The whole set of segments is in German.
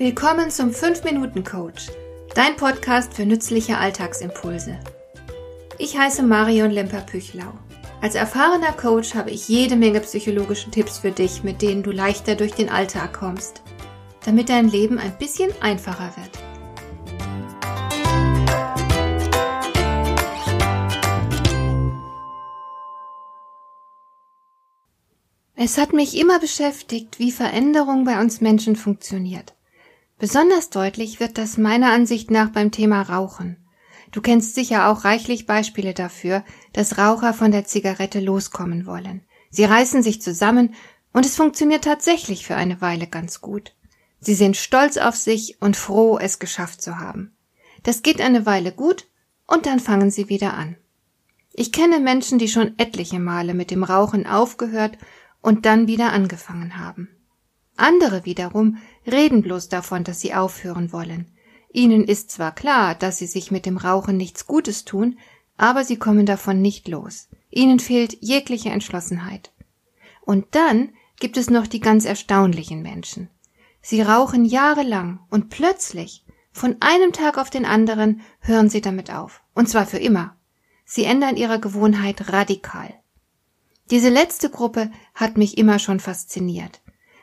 Willkommen zum 5-Minuten-Coach, dein Podcast für nützliche Alltagsimpulse. Ich heiße Marion Lemper-Püchlau. Als erfahrener Coach habe ich jede Menge psychologische Tipps für dich, mit denen du leichter durch den Alltag kommst, damit dein Leben ein bisschen einfacher wird. Es hat mich immer beschäftigt, wie Veränderung bei uns Menschen funktioniert. Besonders deutlich wird das meiner Ansicht nach beim Thema Rauchen. Du kennst sicher auch reichlich Beispiele dafür, dass Raucher von der Zigarette loskommen wollen. Sie reißen sich zusammen und es funktioniert tatsächlich für eine Weile ganz gut. Sie sind stolz auf sich und froh, es geschafft zu haben. Das geht eine Weile gut und dann fangen sie wieder an. Ich kenne Menschen, die schon etliche Male mit dem Rauchen aufgehört und dann wieder angefangen haben. Andere wiederum reden bloß davon, dass sie aufhören wollen. Ihnen ist zwar klar, dass sie sich mit dem Rauchen nichts Gutes tun, aber sie kommen davon nicht los. Ihnen fehlt jegliche Entschlossenheit. Und dann gibt es noch die ganz erstaunlichen Menschen. Sie rauchen jahrelang und plötzlich, von einem Tag auf den anderen, hören sie damit auf. Und zwar für immer. Sie ändern ihre Gewohnheit radikal. Diese letzte Gruppe hat mich immer schon fasziniert.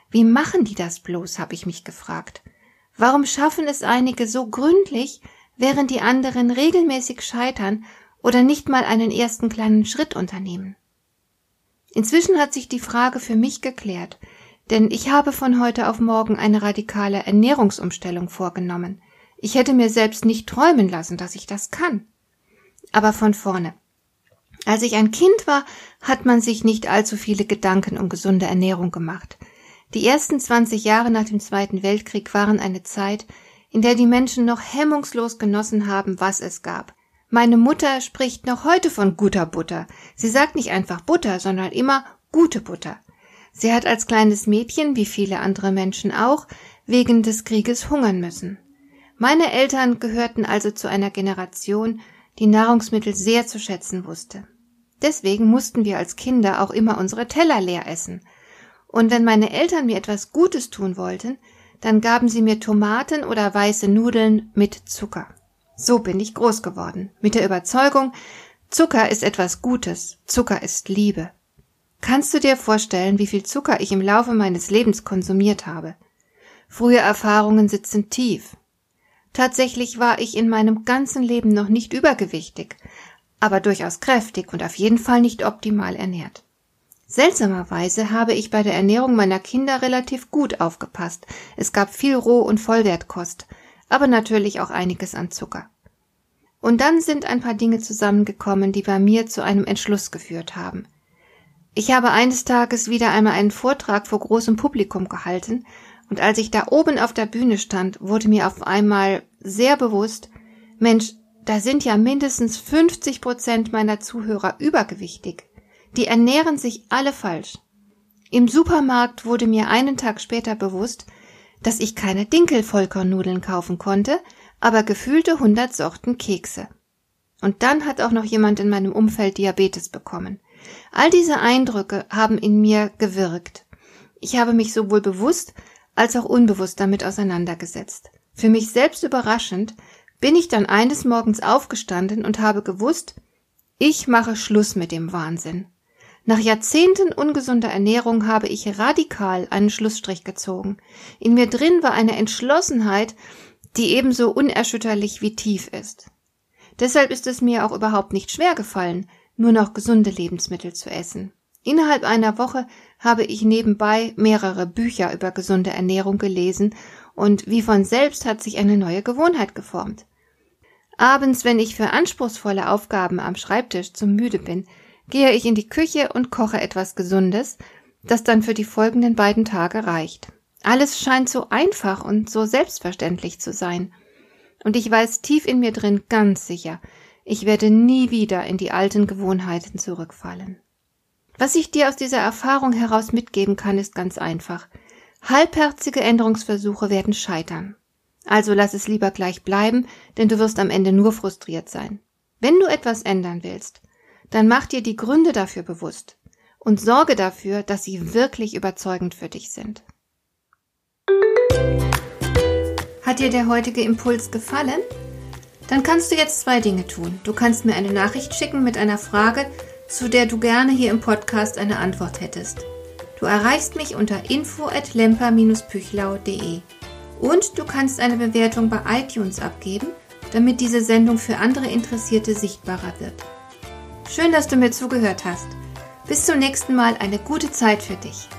Wie machen die das bloß, habe ich mich gefragt. Warum schaffen es einige so gründlich, während die anderen regelmäßig scheitern oder nicht mal einen ersten kleinen Schritt unternehmen? Inzwischen hat sich die Frage für mich geklärt, denn ich habe von heute auf morgen eine radikale Ernährungsumstellung vorgenommen. Ich hätte mir selbst nicht träumen lassen, dass ich das kann. Aber von vorne. Als ich ein Kind war, hat man sich nicht allzu viele Gedanken um gesunde Ernährung gemacht. Die ersten 20 Jahre nach dem Zweiten Weltkrieg waren eine Zeit, in der die Menschen noch hemmungslos genossen haben, was es gab. Meine Mutter spricht noch heute von guter Butter. Sie sagt nicht einfach Butter, sondern immer gute Butter. Sie hat als kleines Mädchen, wie viele andere Menschen auch, wegen des Krieges hungern müssen. Meine Eltern gehörten also zu einer Generation, die Nahrungsmittel sehr zu schätzen wusste. Deswegen mussten wir als Kinder auch immer unsere Teller leer essen – und wenn meine Eltern mir etwas Gutes tun wollten, dann gaben sie mir Tomaten oder weiße Nudeln mit Zucker. So bin ich groß geworden, mit der Überzeugung, Zucker ist etwas Gutes, Zucker ist Liebe. Kannst du dir vorstellen, wie viel Zucker ich im Laufe meines Lebens konsumiert habe? Frühe Erfahrungen sitzen tief. Tatsächlich war ich in meinem ganzen Leben noch nicht übergewichtig, aber durchaus kräftig und auf jeden Fall nicht optimal ernährt. Seltsamerweise habe ich bei der Ernährung meiner Kinder relativ gut aufgepasst. Es gab viel Roh- und Vollwertkost, aber natürlich auch einiges an Zucker. Und dann sind ein paar Dinge zusammengekommen, die bei mir zu einem Entschluss geführt haben. Ich habe eines Tages wieder einmal einen Vortrag vor großem Publikum gehalten, und als ich da oben auf der Bühne stand, wurde mir auf einmal sehr bewusst, Mensch, da sind ja mindestens 50 Prozent meiner Zuhörer übergewichtig. Die ernähren sich alle falsch. Im Supermarkt wurde mir einen Tag später bewusst, dass ich keine Dinkelvollkornnudeln kaufen konnte, aber gefühlte hundert Sorten Kekse. Und dann hat auch noch jemand in meinem Umfeld Diabetes bekommen. All diese Eindrücke haben in mir gewirkt. Ich habe mich sowohl bewusst als auch unbewusst damit auseinandergesetzt. Für mich selbst überraschend bin ich dann eines Morgens aufgestanden und habe gewusst, ich mache Schluss mit dem Wahnsinn. Nach Jahrzehnten ungesunder Ernährung habe ich radikal einen Schlussstrich gezogen. In mir drin war eine Entschlossenheit, die ebenso unerschütterlich wie tief ist. Deshalb ist es mir auch überhaupt nicht schwer gefallen, nur noch gesunde Lebensmittel zu essen. Innerhalb einer Woche habe ich nebenbei mehrere Bücher über gesunde Ernährung gelesen und wie von selbst hat sich eine neue Gewohnheit geformt. Abends, wenn ich für anspruchsvolle Aufgaben am Schreibtisch zu müde bin, gehe ich in die Küche und koche etwas Gesundes, das dann für die folgenden beiden Tage reicht. Alles scheint so einfach und so selbstverständlich zu sein. Und ich weiß tief in mir drin ganz sicher, ich werde nie wieder in die alten Gewohnheiten zurückfallen. Was ich dir aus dieser Erfahrung heraus mitgeben kann, ist ganz einfach. Halbherzige Änderungsversuche werden scheitern. Also lass es lieber gleich bleiben, denn du wirst am Ende nur frustriert sein. Wenn du etwas ändern willst, dann mach dir die Gründe dafür bewusst und sorge dafür, dass sie wirklich überzeugend für dich sind. Hat dir der heutige Impuls gefallen? Dann kannst du jetzt zwei Dinge tun. Du kannst mir eine Nachricht schicken mit einer Frage, zu der du gerne hier im Podcast eine Antwort hättest. Du erreichst mich unter info@lemper-püchlau.de. Und du kannst eine Bewertung bei iTunes abgeben, damit diese Sendung für andere Interessierte sichtbarer wird. Schön, dass du mir zugehört hast. Bis zum nächsten Mal eine gute Zeit für dich.